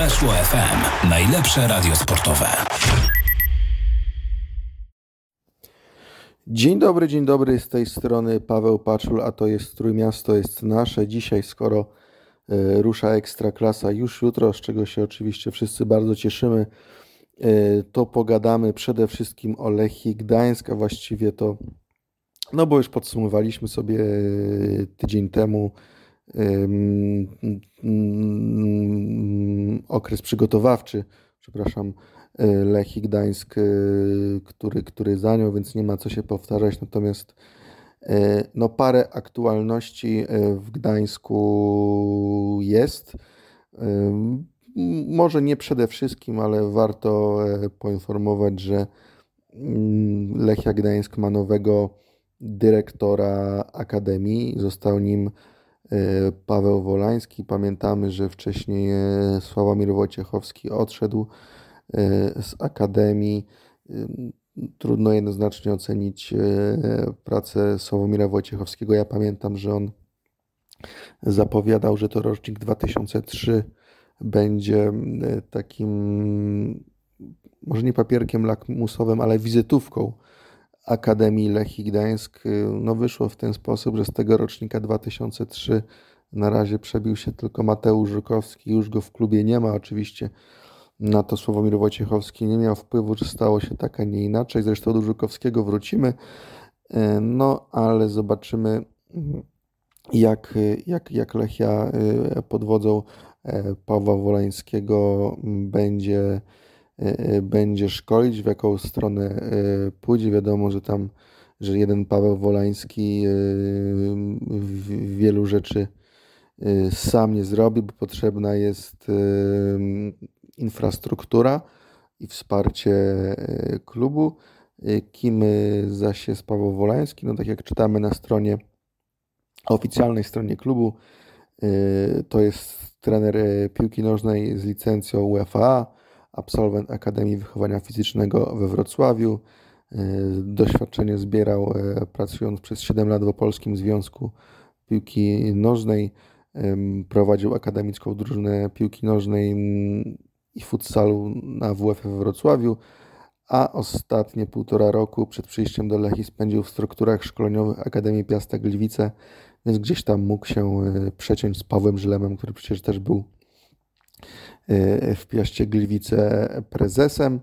Weszło FM. Najlepsze radio sportowe. Dzień dobry, dzień dobry. Z tej strony Paweł Paczul, a to jest Trójmiasto jest nasze. Dzisiaj, skoro y, rusza ekstra klasa już jutro, z czego się oczywiście wszyscy bardzo cieszymy, y, to pogadamy przede wszystkim o Lechii Gdańsk, a właściwie to, no bo już podsumowaliśmy sobie y, tydzień temu okres przygotowawczy, przepraszam, e, Lechii Gdańsk, e, który, który zajął, więc nie ma co się powtarzać. Natomiast e, no, parę aktualności w Gdańsku jest. Może nie przede wszystkim, ale warto poinformować, że mm, Lechia Gdańsk ma nowego dyrektora akademii. Został nim E, Paweł Wolański. Pamiętamy, że wcześniej e, Sławomir Wojciechowski odszedł e, z Akademii. Trudno jednoznacznie ocenić pracę Sławomira Wojciechowskiego. Ja pamiętam, że on zapowiadał, że to rocznik 2003 będzie takim, może nie papierkiem lakmusowym, ale wizytówką Akademii Lechii Gdańsk y, no wyszło w ten sposób, że z tego rocznika 2003 na razie przebił się tylko Mateusz Żukowski, już go w klubie nie ma. Oczywiście na to Sławomir Wojciechowski nie miał wpływu, że stało się tak, a nie inaczej. Zresztą do Żukowskiego wrócimy, y, no ale zobaczymy jak, jak, jak Lechia y, pod wodzą Pawła Wolańskiego będzie E, e, będzie szkolić, w jaką stronę e, pójdzie. Wiadomo, że tam, że jeden Paweł Wolański wielu rzeczy sam nie zrobi, bo potrzebna jest infrastruktura i wsparcie klubu. Kim zaś jest Paweł Wolański? No tak jak czytamy na stronie oficjalnej stronie klubu, to jest trener piłki nożnej z licencją UEFA, absolwent Akademii Wychowania Fizycznego we Wrocławiu. E, doświadczenie zbierał e, pracując przez 7 lat w Opolskim Związku Piłki Nożnej. Prowadził akademicką drużynę piłki nożnej i futsalu na WF we Wrocławiu, a ostatnie półtora roku przed przyjściem do Lechii spędził w strukturach szkoleniowych Akademii Piasta Gliwice, więc gdzieś tam mógł się e, przeciąć z Pawłem Żlemem, który przecież też był w Piaście Gliwice prezesem.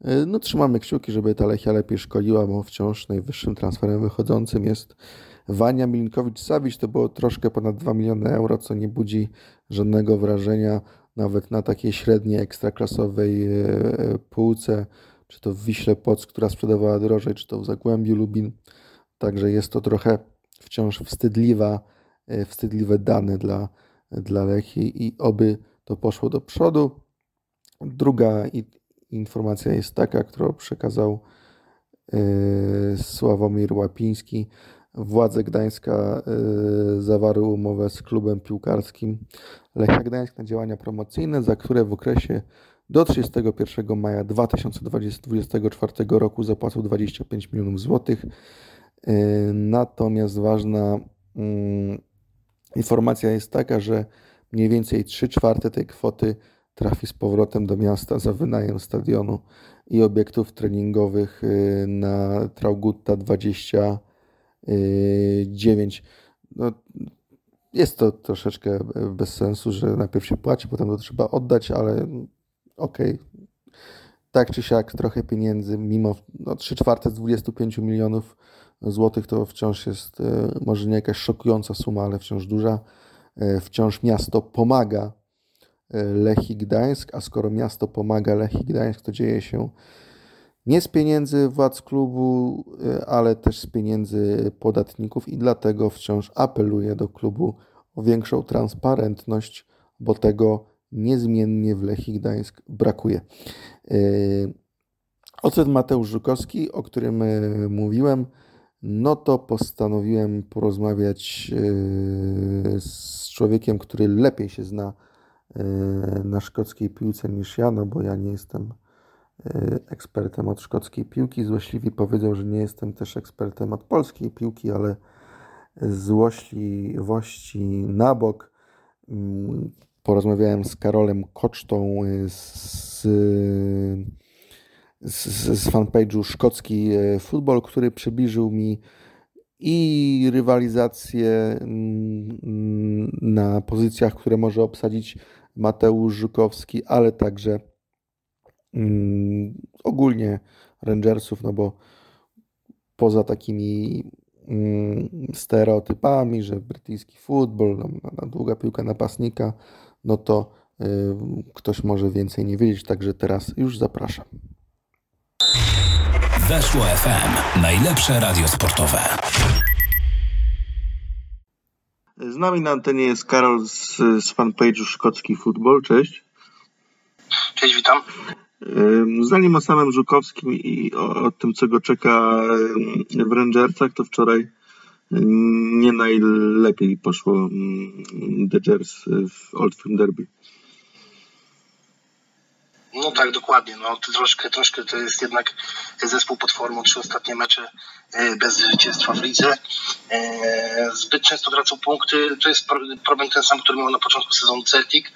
E, no, trzymamy kciuki, żeby ta Lechia lepiej szkoliła, bo wciąż najwyższym transferem wychodzącym jest Wania Milinkowicz-Sawić. To było troszkę ponad 2 miliony euro, co nie budzi żadnego wrażenia nawet na takiej średniej ekstraklasowej e, półce, czy to w Wiśle Poc, która sprzedawała drożej, czy to w Zagłębiu Lubin. Także jest to trochę wciąż wstydliwa, wstydliwe dane dla, dla Lechii i oby to poszło do przodu. Druga informacja jest taka, którą przekazał e, Sławomir Łapiński. Władze Gdańska e, zawarły umowę z klubem piłkarskim Lechia Gdańsk na działania promocyjne, za które w okresie do 31 maja 2024 roku zapłacą 25 milionów złotych. E, natomiast ważna mm, informacja jest taka, że mniej więcej 3 czwarte tej kwoty trafi z powrotem do miasta za wynajem stadionu i obiektów treningowych y, na Traugutta 29. No, jest to troszeczkę bez sensu, że najpierw się płaci, potem to trzeba oddać, ale okej. Okay. Tak czy siak trochę pieniędzy, mimo no, 3 czwarte z 25 milionów złotych to wciąż jest y, może nie jakaś szokująca suma, ale wciąż duża. E, wciąż miasto pomaga e, Lechii Gdańsk, a skoro miasto pomaga Lechii Gdańsk, to dzieje się nie z pieniędzy władz klubu, e, ale też z pieniędzy podatników i dlatego wciąż apeluję do klubu o większą transparentność, bo tego niezmiennie w Lechii Gdańsk brakuje. Ocet Mateusz Żukowski, o którym mówiłem, no to postanowiłem porozmawiać z człowiekiem, który lepiej się zna e, na szkockiej piłce niż ja, no bo ja nie jestem e, ekspertem od szkockiej piłki. Złośliwi powiedzą, że nie jestem też ekspertem od polskiej piłki, ale złośliwości na bok. Mm, porozmawiałem z Karolem Kocztą z, z, z fanpage'u Szkocki Futbol, który przybliżył mi i rywalizację mm, na pozycjach, które może obsadzić Mateusz Żukowski, ale także mm, ogólnie Rangersów, no bo poza takimi mm, stereotypami, że brytyjski futbol, długa piłka napastnika, no to y, ktoś może więcej nie wiedzieć, także teraz już zapraszam. Weszło FM. Najlepsze radio sportowe. Z nami na antenie jest Karol z, z fanpage'u Szkocki Futbol. Cześć. Cześć, witam. Zanim o samym Żukowskim i o, o tym, co go czeka w Rangersach, to wczoraj nie najlepiej poszło Dodgers w Old Firm Derby. No tak, dokładnie. No, troszkę, troszkę to jest jednak zespół pod formą. Trzy ostatnie mecze e, bez zwycięstwa w lidze. E, zbyt często tracą punkty. To jest problem ten sam, który miał na początku sezonu Celtic,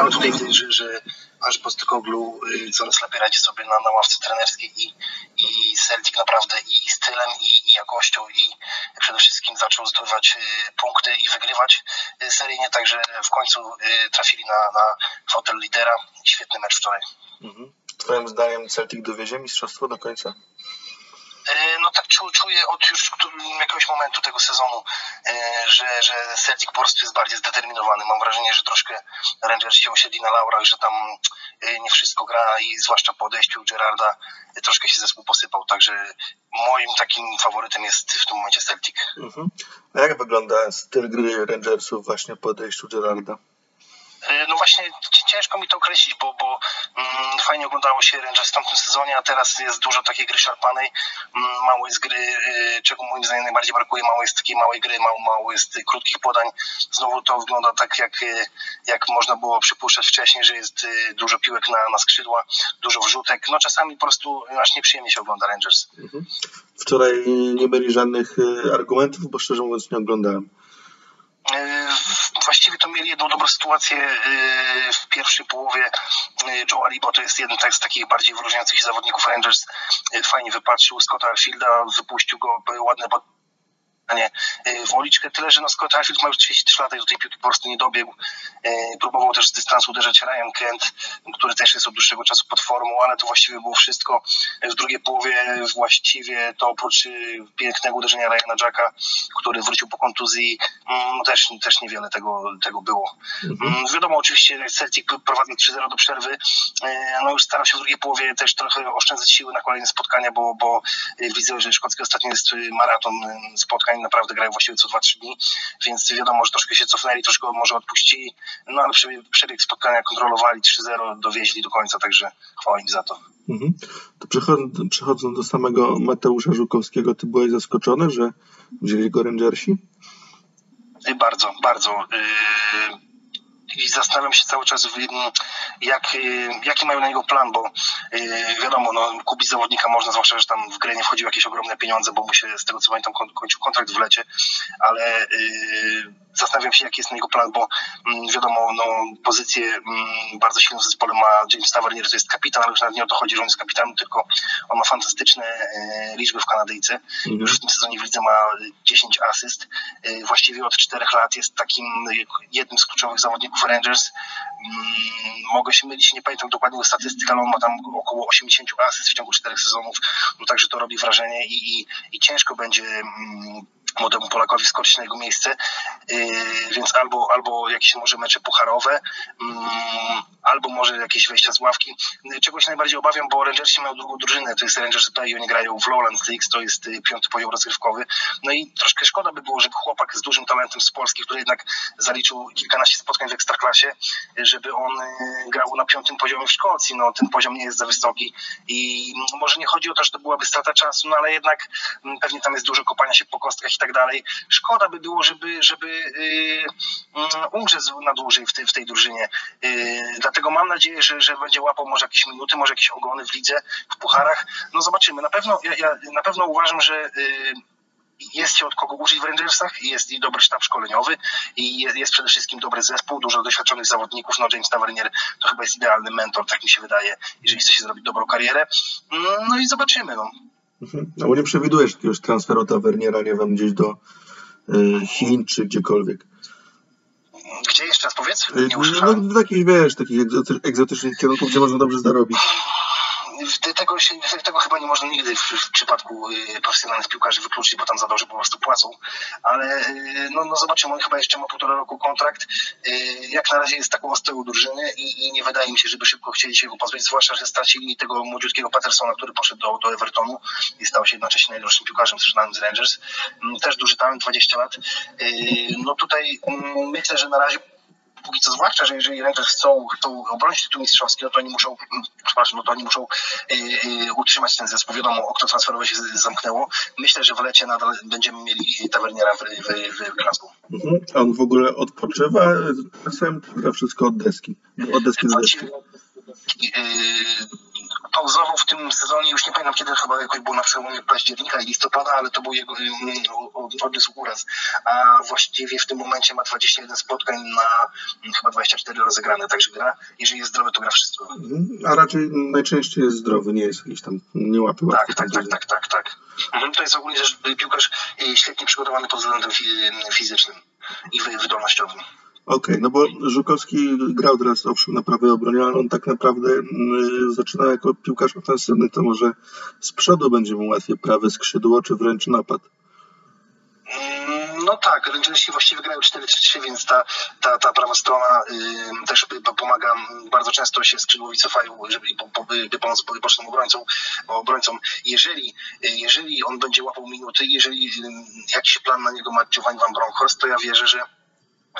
ale tutaj widać, że, że aż Postykoglu y, coraz lepiej radzi sobie na, na ławce trenerskiej i, i Celtic naprawdę i stylem, i, i jakością, i przede wszystkim zaczął zdobywać y, punkty i wygrywać y, seryjnie, także w końcu trafili na, na fotel lidera. Świetny mecz wczoraj. Mhm. Twoim zdaniem Celtic dowiezie mistrzostwo do końca? E, no tak czuję od już jakiegoś momentu tego sezonu, e, że, że Celtic po prostu jest bardziej zdeterminowany. Mam wrażenie, że troszkę Rangers się osiedli na laurach, że tam e, nie wszystko gra i zwłaszcza po odejściu Gerarda troszkę się zespół posypał. Także moim takim faworytem jest w tym momencie Celtic. Mhm. A jak wygląda styl gry Rangersów właśnie po odejściu Gerarda? E, no właśnie ciężko mi to określić, bo, bo mm, fajnie oglądało się Rangers w tamtym sezonie, a teraz jest dużo takiej gry szarpanej, mm, mało jest gry, y, czego moim zdaniem najbardziej brakuje, mało jest takiej małej gry, mało, mało jest krótkich podań. Znowu to wygląda tak, jak, y, jak można było przypuszczać wcześniej, że jest y, dużo piłek na, na skrzydła, dużo wrzutek. No czasami po prostu aż nieprzyjemnie się ogląda Rangers. Mhm. Wczoraj nie byli żadnych argumentów, bo szczerze mówiąc nie oglądałem. E, właściwie to mieli jedną dobrą sytuację e, w pierwszej połowie. E, Joe Alibo to jest jeden z takich bardziej wyróżniających się zawodników Rangers. Fajnie wypatrzył Scotta Arfielda, wypuścił go ładne nie, y, w uliczkę. Tyle, że no Scott Arfield ma już 33 lata i do tej piłki po prostu nie dobiegł. Y, próbował też z dystansu uderzać Ryan Kent, który też jest od dłuższego czasu pod formą, ale to właściwie było wszystko. W drugiej połowie właściwie to oprócz y, pięknego uderzenia Ryana Jacka, który wrócił po kontuzji, mm, też, też niewiele tego, tego było. Mhm. Mm, wiadomo, oczywiście Celtic prowadząc 3-0 do przerwy, no już starał się w drugiej połowie też trochę oszczędzać siły na kolejne spotkania, bo, bo widzę, że szkocki ostatnio jest maraton spotkań naprawdę grają właściwie co 2-3 dni, więc wiadomo, że troszkę się cofnęli, troszkę może odpuścili, no ale przebieg spotkania kontrolowali 3-0, dowieźli do końca, także chwała im za to. Mhm. To przechodząc do samego Mateusza Żukowskiego, ty byłeś zaskoczony, że wzięli go Rangersi? Bardzo, bardzo. Yy i zastanawiam się cały czas, jak, y, jaki mają na niego plan, bo y, wiadomo, no, kupić zawodnika można, zwłaszcza, że tam w grę nie wchodziły jakieś ogromne pieniądze, bo mu się z tego co pamiętam kończył kontrakt w lecie, ale yy, zastanawiam się, jaki jest na niego plan, bo mm, wiadomo, no, pozycję mm, bardzo silną w zespole ma James Tavernier, to jest kapitan, ale już nawet nie o to chodzi, że on jest kapitanem, tylko on ma fantastyczne e, liczby w Kanadyjce. Mhm. Już w tym sezonie w lidze ma 10 asyst. E, właściwie od 4 lat jest takim jednym z kluczowych zawodników Rangers. Mm, mogę się mylić, nie pamiętam dokładnie statystyk, ale on ma tam około 80 asyst w ciągu 4 sezonów, no także to robi wrażenie i, i, i ciężko będzie młodemu Polakowi skoczyć na jego miejsce, yy, więc albo, albo jakieś może mecze pucharowe, mm, albo może jakieś wejścia z ławki. Czegoś najbardziej obawiam, bo Rangersi mają drugą drużynę, to jest Rangers B i oni grają w Lowlands League, to jest y, piąty poziom rozgrywkowy. No i troszkę szkoda by było, żeby chłopak z dużym talentem z Polski, który jednak zaliczył kilkanaście spotkań w Ekstraklasie, żeby on grał na piątym poziomie w Szkocji. No ten poziom nie jest za wysoki i może nie chodzi o to, że to byłaby strata czasu, no ale jednak mm, pewnie tam jest dużo kopania się po kostkach i tak dalej. Szkoda by było, żeby, żeby yy, umrzeć na dłużej w tej, w tej drużynie. Yy, dlatego mam nadzieję, że, że będzie łapał może jakieś minuty, może jakieś ogony w lidze, w pucharach. No zobaczymy. Na pewno, ja, ja na pewno uważam, że jest się od kogo uczyć w Rangersach, jest i dobry sztab szkoleniowy i jest, jest przede wszystkim dobry zespół, dużo doświadczonych zawodników. No James Tavernier to chyba jest idealny mentor, tak mi się wydaje, jeżeli chce się zrobić dobrą karierę. No i zobaczymy. No. Mhm. No bo nie przewidujesz jakiegoś transferu Taverniera, nie wiem, gdzieś do y, Chin czy gdziekolwiek. Gdzie jeszcze raz powiedz? Nie no, no, takich, wiesz, takich egzotycznych kierunków, gdzie można dobrze zarobić tego, się, tego chyba nie można nigdy w, w przypadku y, profesjonalnych piłkarzy wykluczyć, bo tam za dobrze po prostu płacą. Ale y, no, no zobaczymy, on chyba jeszcze ma półtora roku kontrakt. Y, jak na razie jest taką ostoją drużyny i, i, nie wydaje mi się, żeby szybko chcieli się go pozbyć, zwłaszcza, że stracili tego młodziutkiego Pattersona, który poszedł do, do Evertonu i stał się jednocześnie najdroższym piłkarzem z Rangers. Mm, też duży talent, 20 lat. No tutaj mm, myślę, że na razie póki co zwłaszcza, że jeżeli Rangers chcą, chcą obronić tytuł mistrzowski, no to oni muszą, mm, przepraszam, no to oni muszą y, y, utrzymać ten zespół. Wiadomo, okno transferowe się zamknęło. Myślę, że w lecie nadal będziemy mieli tawerniera w, w, w Glasgow. Mhm. A on w ogóle odpoczywa czasem, gra wszystko od deski. Od deski do deski. Y, pauzował w tym sezonie, już nie pamiętam kiedy, chyba jakoś było na przełomie października i listopada, ale to był jego odniósł uraz. A właściwie w tym momencie ma 21 spotkań na chyba 24 rozegrane, także gra, jeżeli jest zdrowy, to gra wszystko. A raczej najczęściej jest zdrowy, nie jest jakiś tam, nie łapie Tak, tak, tak, tak, tak, tak. Mhm, to jest ogólnie rzecz piłkarz y, świetnie przygotowany pod względem fizycznym i wydolnościowym. Okej, okay, no bo Żukowski grał teraz owszem na prawej obronie, ale on tak naprawdę y, zaczyna jako piłkarz ofensywny, to może z przodu będzie mu łatwiej prawe skrzydło, czy wręcz napad. Mm, no tak, Rangersi właściwie grają 4-3-3, więc ta, ta, ta prawa strona y, też pomaga. Bardzo często się skrzydłowi cofają, żeby po, by pomóc bocznym obrońcom. obrońcom. Jeżeli, y, jeżeli on będzie łapał minuty, jeżeli jakiś plan na niego ma Giovanni Van Bronckhorst, to ja wierzę, że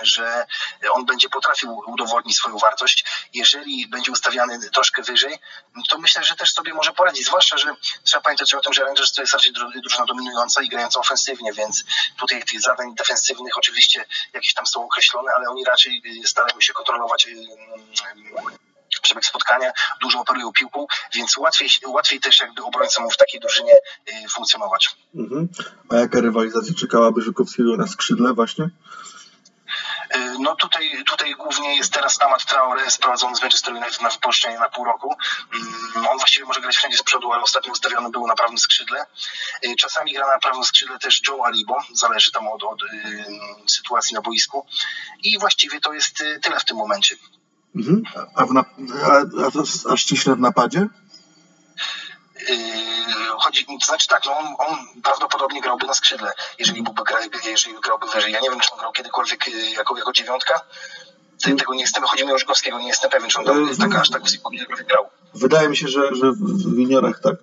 że on będzie potrafił udowodnić swoją wartość. Jeżeli będzie ustawiany troszkę wyżej, to myślę, że też sobie może poradzić. Zwłaszcza, że trzeba pamiętać o tym, że Rangers to jest raczej drużyna dominująca i grająca ofensywnie, więc tutaj tych zadań defensywnych oczywiście jakieś tam są określone, ale oni raczej starają się kontrolować przebieg spotkania, dużo operują piłką, więc łatwiej, łatwiej też jakby obrońcom w takiej drużynie funkcjonować. Mhm. A jaka rywalizacja czekałaby Żukowskiego na skrzydle właśnie? E, no tutaj, tutaj głównie jest teraz Amat Traore sprowadzony z Manchester United na wypuszczenie na pół roku. Mm, on właściwie może grać wszędzie z przodu, ale ostatnio ustawiony był na prawym skrzydle. E, czasami gra na prawym skrzydle też Joe Alibo, zależy tam od, od sytuacji na boisku. I właściwie to jest e, tyle w tym momencie. Mhm. A, w a, a, a ściśle w napadzie? Yy, chodzi, to znaczy tak, no on, on, prawdopodobnie grałby na skrzydle, jeżeli byłby jeżeli grałby wyżej. Ja nie wiem, czy on grał kiedykolwiek yy, jako, jako dziewiątka. Tego nie jestem, chodzi mi o nie jestem pewien, czy on grał, yy, tak, aż tak wysoko grał. Wydaje mi się, że, że w winiorach tak.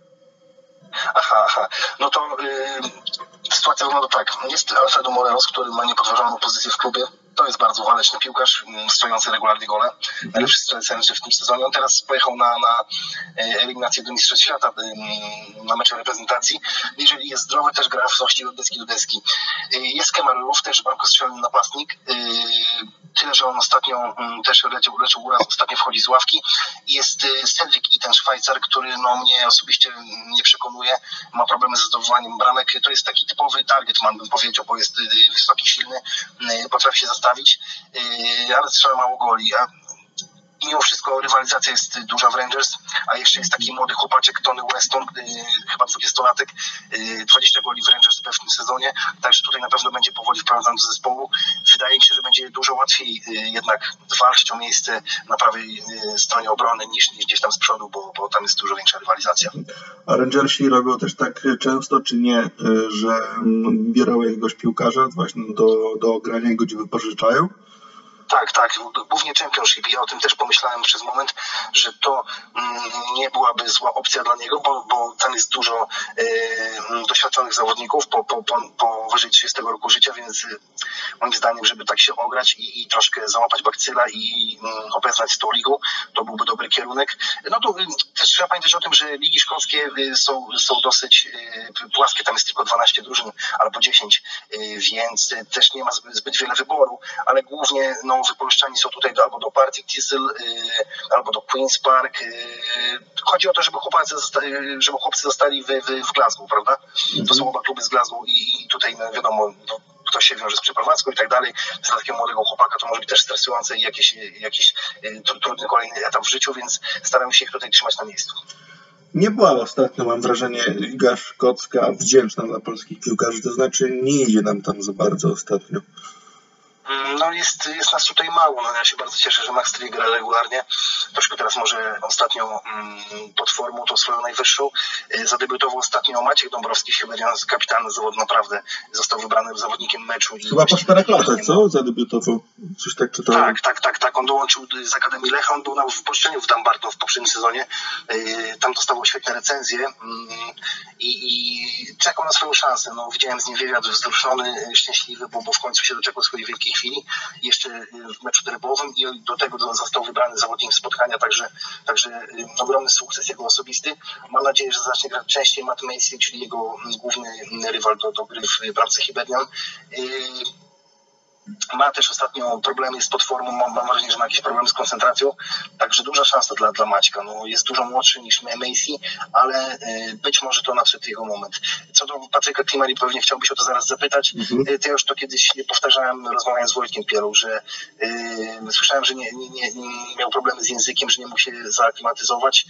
Aha, aha. No to yy, sytuacja wygląda tak. Jest Alfredo Morelos, który ma niepodważalną pozycję w klubie to jest bardzo waleczny piłkarz, mm, stojący regularnie gole. Najlepszy strzelec w tym sezonie. On teraz pojechał na, na e, eliminację do Mistrzostw Świata, mm, na mecze reprezentacji. Jeżeli jest zdrowy, też gra właściwie od deski do deski. E, jest Kemarów, też bramkostrzelny napastnik. Tyle, że on ostatnio mm, też leciał, leczył uraz, ostatnio wchodzi z ławki. Jest Cedric i ten Szwajcar, który no, mnie osobiście nie przekonuje. Ma problemy ze zdobywaniem bramek. To jest taki typowy target man, bym powiedział, bo jest wysoki, silny, potrafi się zastawić ale strzela mało goli. Mimo wszystko rywalizacja jest duża w Rangers, a jeszcze jest taki młody chłopaczek Tony Weston, yy, chyba 20-latek, 20 yy, goli w Rangers w tym sezonie, także tutaj na pewno będzie powoli wprowadzany do zespołu. Wydaje mi się, że będzie dużo łatwiej jednak walczyć o miejsce na prawej stronie obrony niż, niż gdzieś tam z przodu, bo, bo tam jest dużo większa rywalizacja. A Rangersi robią też tak często, czy nie, że mm, biorą jakiegoś piłkarza właśnie do, do i go gdzie wypożyczają? Tak, tak, głównie Championship. Ja o tym też pomyślałem przez moment, że to mm, nie byłaby zła opcja dla niego, bo, bo tam jest dużo y, doświadczonych zawodników po, po, po, powyżej 30 roku życia, więc y, moim zdaniem, żeby tak się ograć i, i troszkę załapać bakcyla i y, obeznać tą ligą, to byłby dobry kierunek. No to y, też trzeba pamiętać o tym, że ligi szkolskie y, są, są dosyć płaskie, tam jest tylko 12 drużyn albo 10, więc też nie ma zbyt wiele wyboru, ale głównie no, wypożyczani są tutaj albo do Party Diesel, albo do Queen's Park. Chodzi o to, żeby chłopacy zostali, żeby chłopcy zostali w, w, w Glasgow, prawda? To są oba kluby z Glasgow i, i tutaj no, wiadomo, no, to się wiąże z przeprowadzką i tak dalej. Dla takiego młodego chłopaka to może być też stresujące i jakiś, jakiś trudny kolejny etap w życiu, więc staramy się ich tutaj trzymać na miejscu. Nie była ostatnio, mam wrażenie, Liga Szkocka wdzięczna dla polskich piłkarzy, to znaczy nie idzie nam tam za bardzo ostatnio. Mm, no jest, jest nas tutaj mało. No ja się bardzo cieszę, że Max Tri gra regularnie. Troszkę teraz może ostatnio mm, pod formą tą swoją najwyższą. Y, zadebiutował ostatnio Maciek Dąbrowski, Hibernian, kapitan zawód naprawdę został wybrany zawodnikiem meczu. Chyba po czterech latach, co? Zadebiutował? Coś tak czytałem. Tak, tak, tak, tak. On dołączył z Akademii Lecha, on był na wypożyczeniu w Dumbarton w poprzednim sezonie. Y, tam dostawał świetne recenzje mm, i, i czekał na swoją szansę. No, widziałem z nim wywiad wzruszony, szczęśliwy, bo, bo w końcu się doczekał swojej wielkiej chwili, jeszcze y, w meczu derbowym i do tego został wybrany zawodnik spotkania, także, także y, ogromny sukces jego osobisty. Mam nadzieję, że zacznie grać częściej Matt Macy, czyli jego główny rywal do, do gry w bramce Hibernian. Ma też ostatnio problemy z podformą, mam, mam wrażenie, że ma jakieś problemy z koncentracją, także duża szansa dla, dla Maćka. No, jest dużo młodszy niż Macy, ale y, być może to nadszedł jego moment. Co do Patryka Klimari, pewnie chciałbyś o to zaraz zapytać. Mhm. Y, już to kiedyś powtarzałem, rozmawiając z Wojtkiem Pierą, że y, słyszałem, że nie, nie, nie, nie, miał problemy z językiem, że nie mógł się zaaklimatyzować,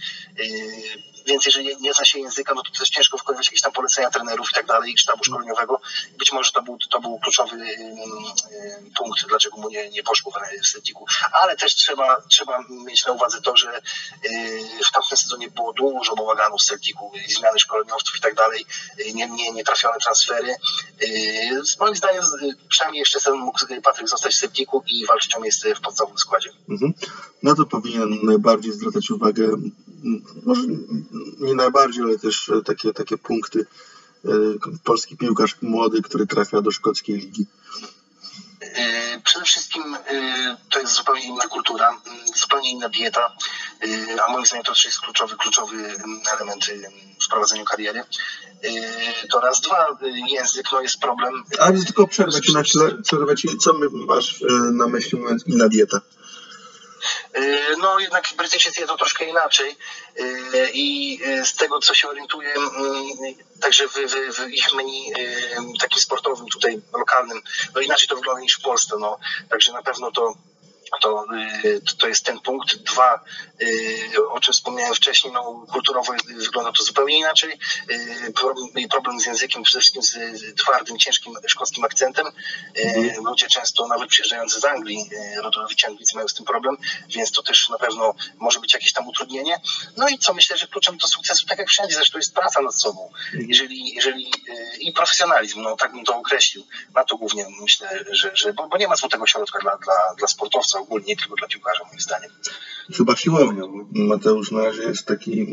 więc jeżeli nie zna się języka, no to też ciężko wykonywać jakieś tam polecenia trenerów i tak dalej, i sztabu szkoleniowego. Być może to był, to był kluczowy punkt, dlaczego mu nie, nie poszło w Celticu. Ale też trzeba, trzeba mieć na uwadze to, że y, w tamtym sezonie było dużo bałaganu w Celticu, zmiany szkoleniowców i tak dalej, y, nie, nie, nie trafione transfery. Y, moim zdaniem przynajmniej jeszcze ten mógł Patryk zostać w Celticu i walczyć o miejsce w podstawowym składzie. Mhm. No to powinien najbardziej zwracać uwagę, może nie najbardziej, ale też takie, takie punkty polski piłkarz młody, który trafia do szkockiej ligi. E, przede wszystkim e, to jest zupełnie inna kultura, zupełnie inna dieta, e, a moim zdaniem to też jest kluczowy, kluczowy element w prowadzeniu kariery. To raz, dwa, język no jest problem. Ale tylko przerwę ci na chwilę, co masz na myśli mówiąc inna dieta? Y, no jednak Brytyjczycy jedzą troszkę inaczej y, i y, z tego co się orientuję, także w, w, w, ich menu takim sportowym tutaj lokalnym, no inaczej to wygląda niż w Polsce, no. Także na pewno to to, to jest ten punkt. Dwa, o czym wspomniałem wcześniej, no, kulturowo wygląda to zupełnie inaczej. Problem z językiem, przede wszystkim z twardym, ciężkim szkockim akcentem. Mhm. Ludzie często, nawet przyjeżdżający z Anglii, rodowici Anglicy mają z tym problem, więc to też na pewno może być jakieś tam utrudnienie. No i co myślę, że kluczem do sukcesu, tak jak wszędzie, zresztą jest praca nad sobą. Mhm. Jeżeli, jeżeli i profesjonalizm, no tak bym to określił. Na to głównie myślę, że, że bo, bo nie ma złotego środka dla, dla, dla sportowca ogólnie, nie tylko dla piłkarza, moim zdaniem. Chyba siłownia. Mateusz na razie jest taki,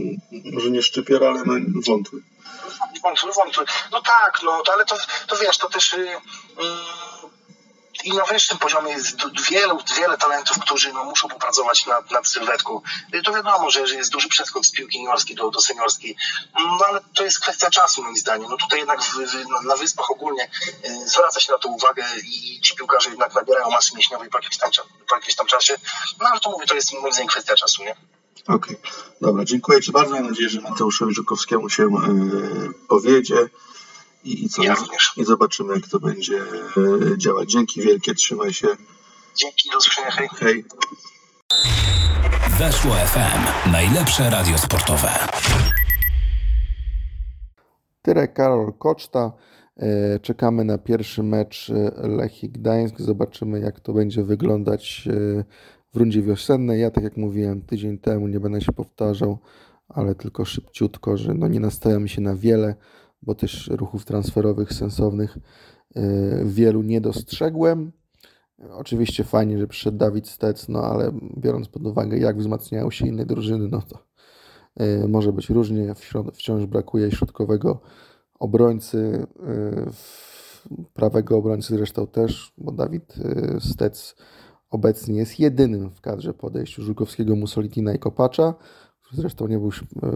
może nie szczypior, ale no, wątły. Wątły, wątły. No tak, no ale to, to wiesz, to też. Yy, i na wyższym poziomie jest wielu, wiele talentów, którzy no, muszą popracować nad, nad sylwetką. To wiadomo, że, jest duży przeskok z piłki juniorskiej do, do seniorskiej, no ale to jest kwestia czasu moim zdaniem. No tutaj jednak w, w, na wyspach ogólnie y, zwraca się na to uwagę i ci piłkarze jednak nabierają masy mięśniowej po jakimś tam, po jakimś tam czasie, no ale to mówię, to jest moim zdaniem kwestia czasu, nie? Okej, okay. dobra, dziękuję Ci bardzo. Mam nadzieję, że Mateuszowi Żukowskiemu się yy, powiedzie i, co, ja i zobaczymy, jak to będzie e, działać. Dzięki wielkie, trzymaj się. Dzięki, do usłyszenia, hej. hej. Weszło FM, najlepsze radio sportowe. Tyrek Karol Koczta. E, czekamy na pierwszy mecz e, Lechii Gdańsk. Zobaczymy, jak to będzie wyglądać w rundzie wiosennej. Ja, tak jak mówiłem tydzień temu, nie będę się powtarzał, ale tylko szybciutko, że no nie nastawiam się na wiele bo też ruchów transferowych sensownych e, wielu nie dostrzegłem. Oczywiście fajnie, że przyszedł Dawid Stec, no ale biorąc pod uwagę, jak wzmacniają się inne drużyny, no to e, może być różnie. Wciąż brakuje środkowego obrońcy, e, prawego obrońcy zresztą też, bo Dawid Stec obecnie jest jedynym w kadrze podejściu Żukowskiego, Mussolitina i Kopacza, zresztą nie był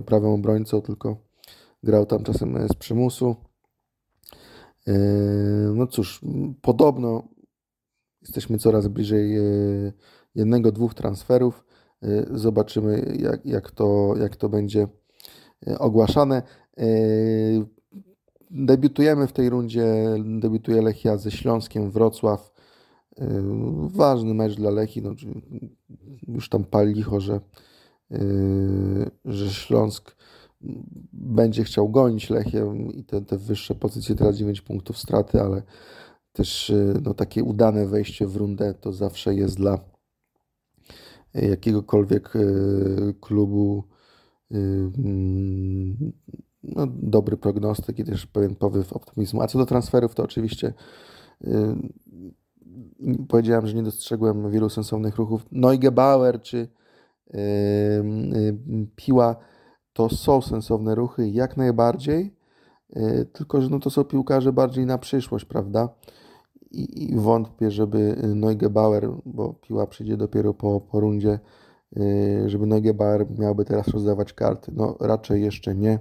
prawym obrońcą, tylko grał tam czasem e, z przymusu. E, no cóż, podobno jesteśmy coraz bliżej jednego, dwóch transferów. Zobaczymy, jak, jak, to, jak to będzie ogłaszane. Debiutujemy w tej rundzie, debiutuje Lechia ze Śląskiem Wrocław. Ważny mecz dla Lechi, no, już tam pali licho, że, że Śląsk będzie chciał gonić Lechię i te, te wyższe pozycje, teraz 9 punktów straty, ale też no, takie udane wejście w rundę to zawsze jest dla jakiegokolwiek klubu no, dobry prognostyk i też pewien powiew optymizmu. A co do transferów, to oczywiście yy, powiedziałem, że nie dostrzegłem wielu sensownych ruchów. Neugebauer czy Piła to są sensowne ruchy jak najbardziej, yy, tylko że no, to są piłkarze bardziej na przyszłość, prawda? I, i wątpię, żeby Neugebauer, bo Piła przyjdzie dopiero po, po rundzie, yy, żeby Neugebauer miałby teraz rozdawać karty. No raczej jeszcze nie.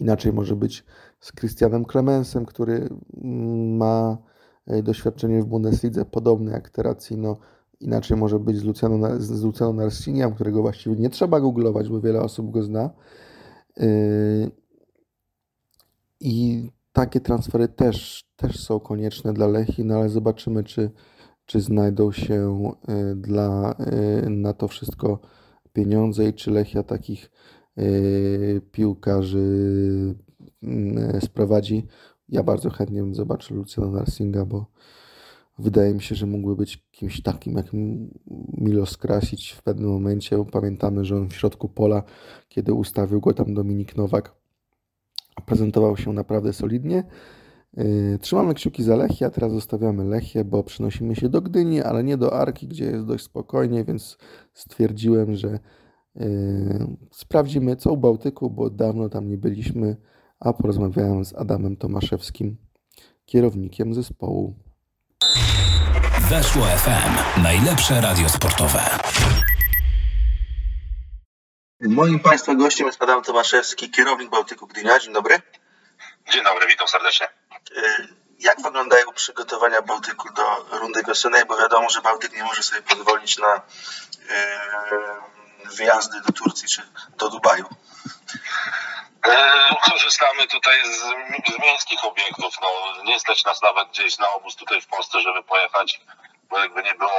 Inaczej może być z Christianem Clemensem, który mm, ma e, doświadczenie w Bundeslidze podobne jak Terracino. Inaczej może być z Luciano, z Luciano Narsiniem, którego właściwie nie trzeba googlować, bo wiele osób go zna. E, I takie transfery też, też są konieczne dla Lechi, no ale zobaczymy, czy, czy znajdą się e, dla, na to wszystko pieniądze i czy Lechia takich piłkarzy sprowadzi. Ja bardzo chętnie bym zobaczył Luciana Narsinga, bo wydaje mi się, że mógłby być kimś takim jak Milos Krasić w pewnym momencie. Pamiętamy, że on w środku pola, kiedy ustawił go tam Dominik Nowak, prezentował się naprawdę solidnie. Y, trzymamy kciuki za Lechię, a teraz zostawiamy Lechię, bo przenosimy się do Gdyni, ale nie do Arki, gdzie jest dość spokojnie, więc stwierdziłem, że Yy, sprawdzimy, co u Bałtyku, bo dawno tam nie byliśmy, a porozmawiałem z Adamem Tomaszewskim, kierownikiem zespołu. Weszło FM. Najlepsze radio sportowe. Moim Państwa gościem jest Adam Tomaszewski, kierownik Bałtyku Gdynia. Dzień dobry. Dzień dobry, witam serdecznie. Yy, jak wyglądają przygotowania Bałtyku do rundy wiosennej? Bo wiadomo, że Bałtyk nie może sobie pozwolić na yy, wyjazdy do Turcji czy do Dubaju? E, korzystamy tutaj z, z miejskich obiektów. No, nie stać nas nawet gdzieś na obóz tutaj w Polsce, żeby pojechać, bo jakby nie było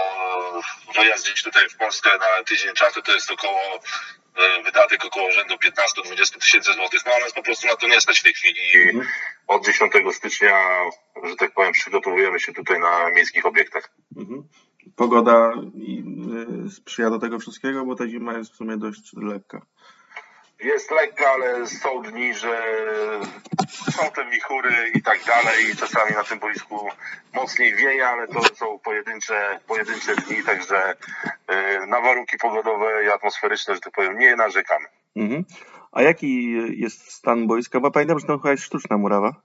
e, wyjazd gdzieś tutaj w Polskę na tydzień czasu, to jest około e, wydatek około rzędu 15-20 tysięcy złotych. No ale po prostu na to nie stać w tej chwili. I od 10 stycznia, że tak powiem, przygotowujemy się tutaj na miejskich obiektach. Mhm pogoda sprzyja do tego wszystkiego, bo ta zima jest w sumie dość lekka. Jest lekka, ale są dni, że są te wichury i tak dalej i czasami na tym boisku mocniej wieje, ale to są pojedyncze, pojedyncze dni, także y, na warunki pogodowe i atmosferyczne, że tak powiem, nie narzekamy. Mhm. A jaki jest stan boiska? Bo pamiętam, że to chyba jest sztuczna murawa.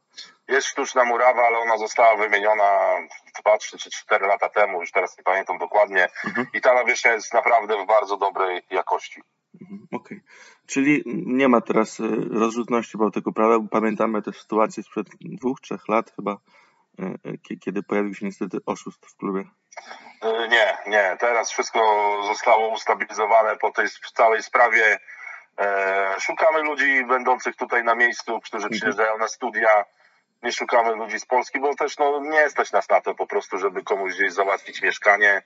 Jest sztuczna murawa, ale ona została wymieniona 2, 3 czy 4 lata temu, już teraz nie pamiętam dokładnie. Mhm. I ta nawierzchnia jest naprawdę w bardzo dobrej jakości. Mhm, okej. Okay. Czyli nie ma teraz y, rozrzutności Bałtyku, prawda? Bo pamiętamy też sytuację sprzed dwóch, trzech lat chyba, y, y, kiedy pojawił się niestety oszust w klubie. Nie, nie. Teraz wszystko zostało ustabilizowane po tej całej sprawie. Szukamy ludzi będących tutaj na miejscu, którzy mhm. przyjeżdżają na studia nie szukamy ludzi z Polski, bo też no, nie stać nas na to po prostu, żeby komuś gdzieś załatwić mieszkanie.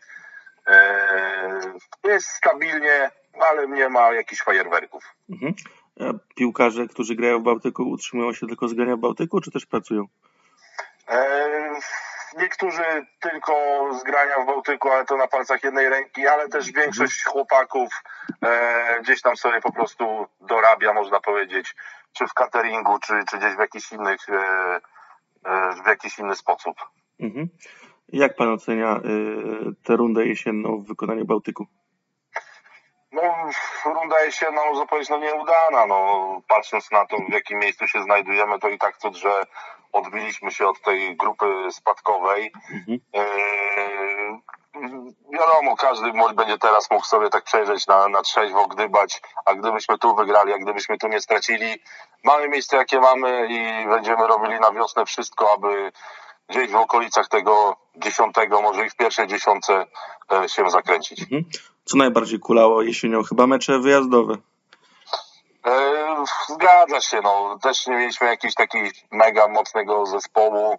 Jest stabilnie, ale nie ma jakichś fajerwerków. Mhm. A piłkarze, którzy grają w Bałtyku, utrzymują się tylko z grania w Bałtyku, czy też pracują? Eee, niektórzy tylko z grania w Bałtyku, ale to na palcach jednej ręki, ale też mhm. większość chłopaków e, gdzieś tam sobie po prostu dorabia, można powiedzieć, czy w cateringu, czy, czy gdzieś w jakiś innych, e, e, w jakiś inny sposób. Mhm. Jak pan ocenia e, tę rundę jesienną w wykonaniu Bałtyku? No, runda jesienna można powiedzieć, no nieudana, no, patrząc na to, w jakim miejscu się znajdujemy, to i tak to, że odbiliśmy się od tej grupy spadkowej. Mhm. wiadomo, każdy będzie teraz mógł sobie tak przejrzeć na, na trzeźwo, gdybać, a gdybyśmy tu wygrali, a gdybyśmy tu nie stracili, mamy miejsce jakie mamy i będziemy robili na wiosnę wszystko, aby gdzieś w okolicach tego dziesiątego, może i w pierwszej dziesiątce e, się zakręcić. Mhm. Co najbardziej kulało jesienią? Chyba mecze wyjazdowe. E, zgadza się, no. Też nie mieliśmy jakiegoś takiego mega mocnego zespołu.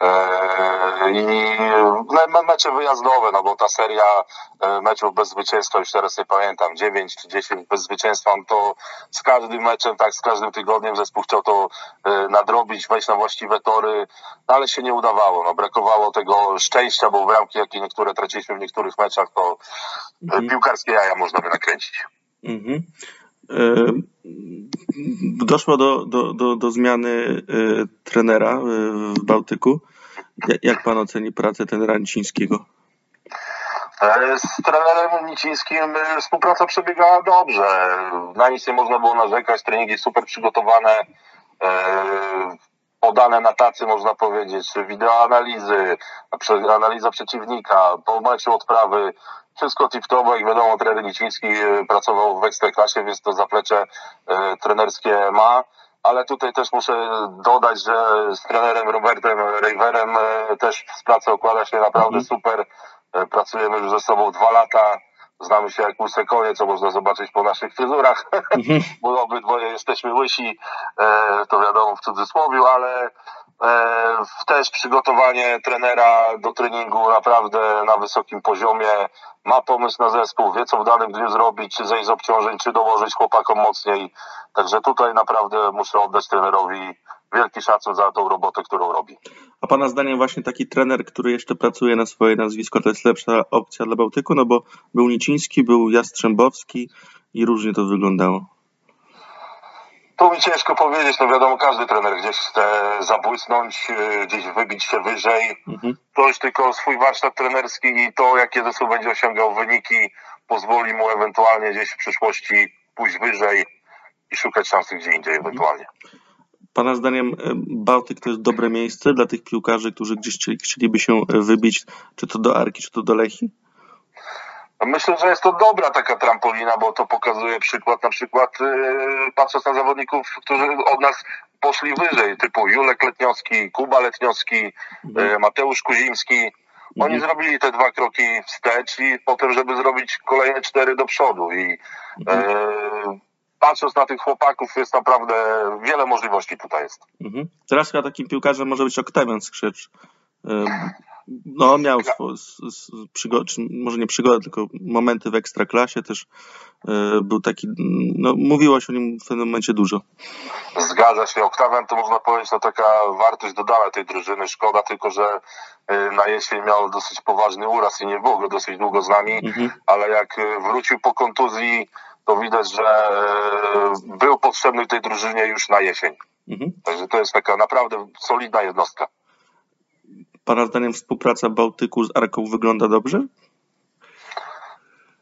E, I me- mecze wyjazdowe, no bo ta seria e, meczów bez zwycięstwa, już teraz nie pamiętam, 9 czy 10 bez zwycięstwa, no to z każdym meczem, tak z każdym tygodniem zespół chciał to e, nadrobić, wejść na właściwe tory, no ale się nie udawało. No, brakowało tego szczęścia, bo bramki, jakie niektóre traciliśmy w niektórych meczach, to e, piłkarskie jaja można by nakręcić. Mhm. Doszło do, do, do, do zmiany e, trenera e, w Bałtyku. Ja- Jak pan oceni pracę trenera Nicińskiego? E, Z trenerem Nicińskim współpraca przebiegała dobrze. Na nic nie można było narzekać. Treningi super przygotowane, podane na tacy, można powiedzieć. Wideoanalizy, analiza przeciwnika, po meczu odprawy. Wszystko tip-top, jak wiadomo, trener Niciński e, pracował w Ekstraklasie, więc to zaplecze e, trenerskie ma. Ale tutaj też muszę dodać, że z trenerem Robertem Rejwerem e, też współpraca układa się naprawdę super. E, Pracujemy już ze sobą dwa lata. Znamy się jak łyse konie, co można zobaczyć po naszych fryzurach, bo obydwoje jesteśmy łysi, e, to wiadomo w cudzysłowie, ale e, też przygotowanie trenera do treningu naprawdę na wysokim poziomie. Ma pomysł na zespół, wie co w danym dniu zrobić, czy zejść z obciążeń, czy dołożyć chłopakom mocniej. Także tutaj naprawdę muszę oddać trenerowi wielki szacun za tą robotę, którą robi. A pana zdaniem właśnie taki trener, który jeszcze pracuje na swoje nazwisko, to jest lepsza opcja dla Bałtyku? No bo był Niciński, był Jastrzębowski i różnie to wyglądało. Tu mi ciężko powiedzieć, no wiadomo, każdy trener gdzieś chce zabłysnąć, yy, gdzieś wybić się wyżej. Mhm. To już tylko swój warsztat trenerski i to, jakie zespół będzie osiągał wyniki, pozwoli mu ewentualnie gdzieś w przyszłości pójść wyżej i szukać szansy gdzie indziej ewentualnie. Pana zdaniem e, Bałtyk to jest dobre miejsce dla tych piłkarzy, którzy gdzieś chcieli- chcieliby się e, wybić, czy to do Arki, czy to do Lechi? Myślę, że jest to dobra taka trampolina, bo to pokazuje przykład, na przykład yy, patrząc na zawodników, którzy od nas poszli wyżej, typu Julek Letniowski, Kuba Letniowski, yy, Mateusz Kuzimski. Oni Mhm. zrobili te dwa kroki wstecz i potem, żeby zrobić kolejne cztery do przodu. I yy, patrząc na tych chłopaków, jest naprawdę wiele możliwości tutaj jest. Mhm. Teraz chyba takim piłkarzem może być Oktawian Skrzecz. E, No, miał swo, s, s, przygo- czy może nie przygody, tylko momenty w ekstraklasie też. e, Był taki, no, mówiło się o nim w pewnym momencie dużo. Zgadza się. Oktawian to można powiedzieć, no taka wartość dodana tej drużyny. Szkoda tylko, że y, na jesień miał dosyć poważny uraz i nie było go dosyć długo z nami, Mhm. ale jak y, wrócił po kontuzji, to widać, że y, był potrzebny tej drużynie już na jesień. Mhm. Także to jest taka naprawdę solidna jednostka. Pana zdaniem współpraca Bałtyku z Arką wygląda dobrze?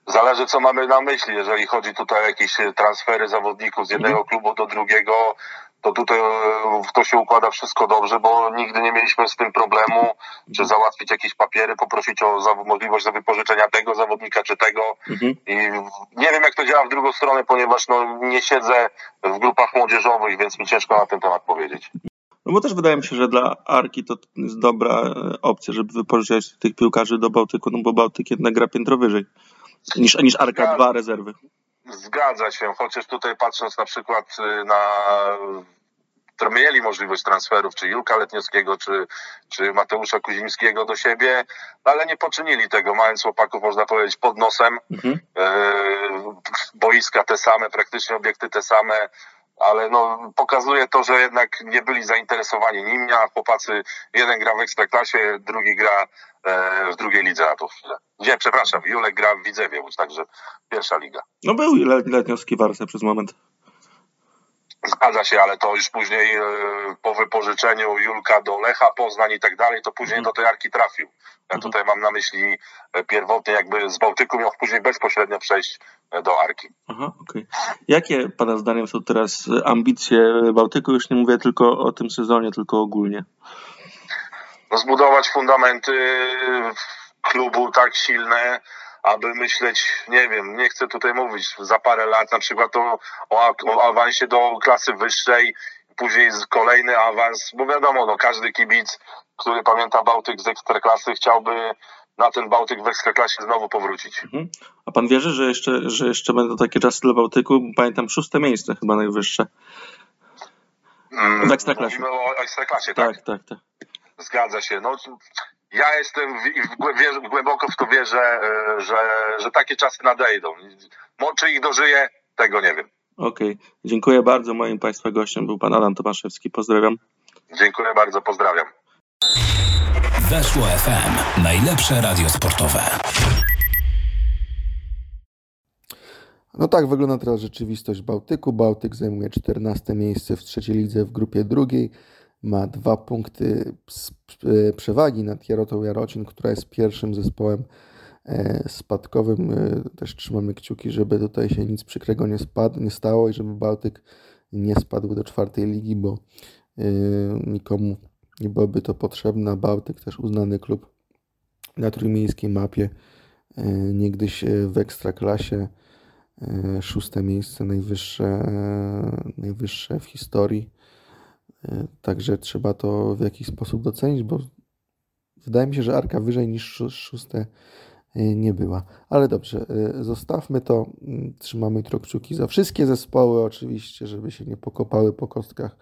Zależy, co mamy na myśli. Jeżeli chodzi tutaj o jakieś e, transfery zawodników z jednego klubu do drugiego, to tutaj e, to się układa wszystko dobrze, bo nigdy nie mieliśmy z tym problemu, czy załatwić jakieś papiery, poprosić o za- możliwość za wypożyczenia tego zawodnika czy tego. Mhm. I nie wiem, jak to działa w drugą stronę, ponieważ no, nie siedzę w grupach młodzieżowych, więc mi ciężko na ten temat powiedzieć. No bo też wydaje mi się, że dla Arki to jest dobra e, opcja, żeby wypożyczać tych piłkarzy do Bałtyku, no bo Bałtyk jednak gra piętro wyżej niż, niż Arka dwa rezerwy. Zgadza się, chociaż tutaj patrząc na przykład y, na które mieli możliwość transferów, czy Julka Letniowskiego, czy, czy Mateusza Kuzimskiego do siebie, no ale nie poczynili tego, mając chłopaków, można powiedzieć, pod nosem. Mhm. E, boiska te same, praktycznie obiekty te same, ale no, pokazuje to, że jednak nie byli zainteresowani nimi, a chłopacy, jeden gra w Ekstraklasie, drugi gra e, w drugiej lidze na tą chwilę. Nie, przepraszam, Julek gra w Widzewie, także pierwsza liga. No był Le- Letniowski Warsa przez moment. Zgadza się, ale to już później e, po wypożyczeniu Julka do Lecha Poznań i tak dalej, to później do tej Arki trafił. Ja tutaj mam na myśli e, pierwotnie jakby z Bałtyku miał później bezpośrednio przejść e, do Arki. Aha, okej. Jakie Pana zdaniem są teraz ambicje Bałtyku? Już nie mówię tylko o tym sezonie, tylko ogólnie. no, zbudować fundamenty klubu tak silne, aby myśleć, nie wiem, nie chcę tutaj mówić za parę lat na przykład o, o, o awansie do klasy wyższej, później kolejny awans, bo wiadomo, no każdy kibic, który pamięta Bałtyk z Ekstraklasy chciałby na ten Bałtyk w Ekstraklasie znowu powrócić. Mhm. A pan wierzy, że jeszcze, że jeszcze będą takie czasy dla Bałtyku? Pamiętam szóste miejsce chyba najwyższe. Mm, W Ekstraklasie. Mówimy o Ekstraklasie, tak? Tak, tak, tak. Zgadza się. No, ja jestem wierzę, głęboko w to wierzę, e, że, że takie czasy nadejdą. Mo- Czy ich dożyję, tego nie wiem. Okej, dziękuję bardzo. Moim Państwa gościem był Pan Adam Tomaszewski. Pozdrawiam. Dziękuję bardzo, pozdrawiam. Weszło FM. Najlepsze radio sportowe. No tak wygląda teraz rzeczywistość Bałtyku. Bałtyk zajmuje 14 miejsce w trzeciej lidze w grupie drugiej. Ma dwa punkty e, przewagi nad Jarotą Jarocin, która jest pierwszym zespołem e, spadkowym. E, Też trzymamy kciuki, żeby tutaj się nic przykrego nie, spadł, nie stało i żeby Bałtyk nie spadł do czwartej ligi, bo nikomu nie byłoby to potrzebne. Bałtyk też uznany klub na trójmiejskiej mapie, niegdyś w ekstraklasie. Szóste miejsce, najwyższe, najwyższe w historii. E, Także trzeba to w jakiś sposób docenić, bo wydaje mi się, że Arka wyżej niż szó- szóste e, nie była. Ale dobrze, e, zostawmy to. Trzymamy jutro kciuki za wszystkie zespoły, oczywiście, żeby się nie pokopały po kostkach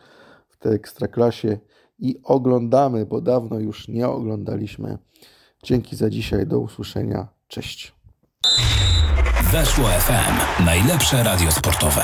w tej ekstraklasie. I oglądamy, bo dawno już nie oglądaliśmy. Dzięki za dzisiaj, do usłyszenia. Cześć. Weszło FM. Najlepsze radio sportowe.